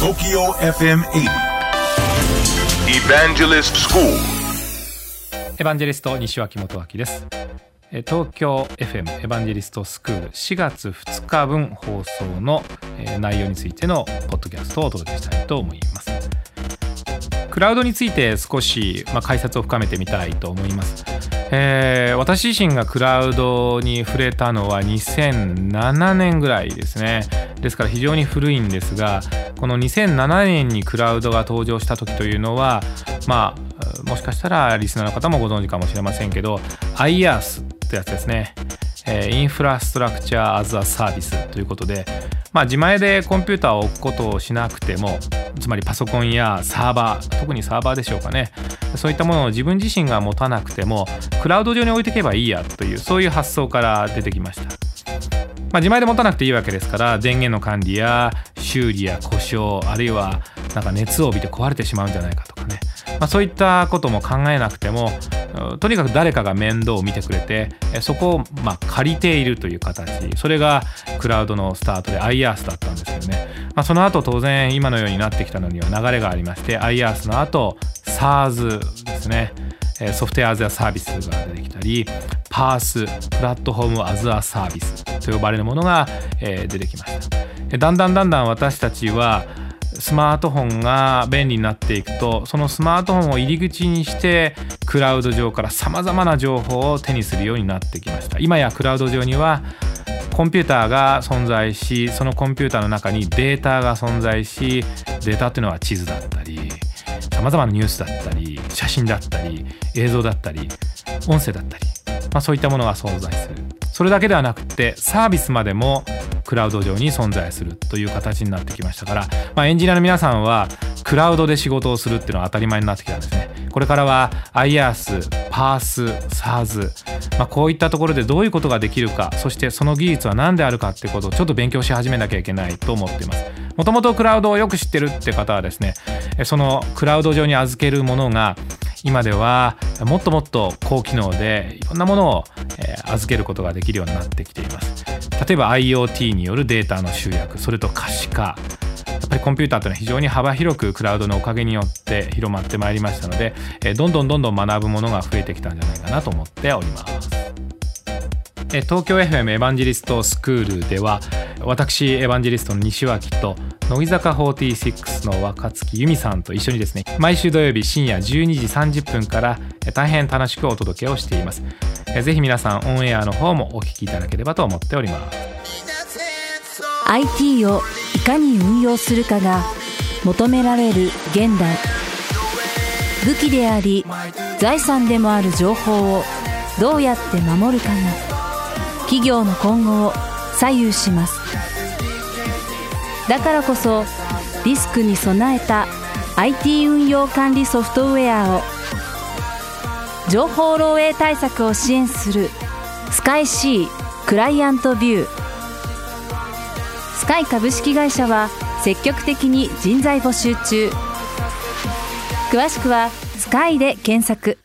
TOKYO FM 80 Evangelist School. エヴァンジェリスト西脇元明です。えー東京 FM エヴァンジェリストスクール4月2日分放送のえー内容についてのポッドキャストをお届けしたいと思いますクラウドについて少し、まあ、解説を深めてみたいと思います、えー私自身がクラウドに触れたのは2007年ぐらいですね。ですから非常に古いんですがこの2007年にクラウドが登場した時というのはまあもしかしたらリスナーの方もご存知かもしれませんけど IaaS ってやつですね、インフラストラクチャーアズアサービスということで、まあ、自前でコンピューターを置くことをしなくてもつまりパソコンやサーバー特にサーバーでしょうかね。そういったものを自分自身が持たなくてもクラウド上に置いていけばいいやというそういう発想から出てきました。まあ、自前で持たなくていいわけですから電源の管理や修理や故障あるいはなんか熱を帯びて壊れてしまうんじゃないかとかね、まあ、そういったことも考えなくてもとにかく誰かが面倒を見てくれてそこをま借りているという形。それがクラウドのスタートで IaaS だったんですよね、まあ、その後当然今のようになってきたのには流れがありまして IaaS の後 SARS ですね。ソフトウェアアズアサービスが出てきたり PaaS プラットフォームアズアサービスと呼ばれるものが、出てきました。だんだんだんだん私たちはスマートフォンが便利になっていくとそのスマートフォンを入り口にしてクラウド上からさまざまな情報を手にするようになってきました。今やクラウド上にはコンピューターが存在しそのコンピューターの中にデータが存在しデータっていうのは地図だったりさまざまなニュースだったり写真だったり映像だったり音声だったり、まあ、そういったものが存在する。それだけではなくてサービスまでもクラウド上に存在するという形になってきましたから、まあ、エンジニアの皆さんはクラウドで仕事をするっていうのは当たり前になってきたんですね。これからは IaaS、PaaS、SaaS、まあ、こういったところでどういうことができるかそしてその技術は何であるかってことをちょっと勉強し始めなきゃいけないと思っています。もともとクラウドをよく知ってるって方はですねそのクラウド上に預けるものが今ではもっともっと高機能でいろんなものを、え預けることができるようになってきています。例えば IoT によるデータの集約それと可視化。やっぱりコンピューターというのは非常に幅広くクラウドのおかげによって広まってまいりましたので、えどんどんどんどん学ぶものが増えてきたんじゃないかなと思っております。東京 FM エヴァンジェリストスクールでは私エヴァンジェリストの西脇と乃木坂46の若月由美さんと一緒にですね毎週土曜日深夜12時30分から大変楽しくお届けをしています。ぜひ皆さんオンエアの方もお聞きいただければと思っております。IT をいかに運用するかが求められる現代。武器であり財産でもある情報をどうやって守るかが企業の今後を左右します。だからこそリスクに備えた IT 運用管理ソフトウェアを情報漏洩対策を支援するスカイ C クライアントビュースカイ株式会社は積極的に人材募集中。詳しくはスカイで検索。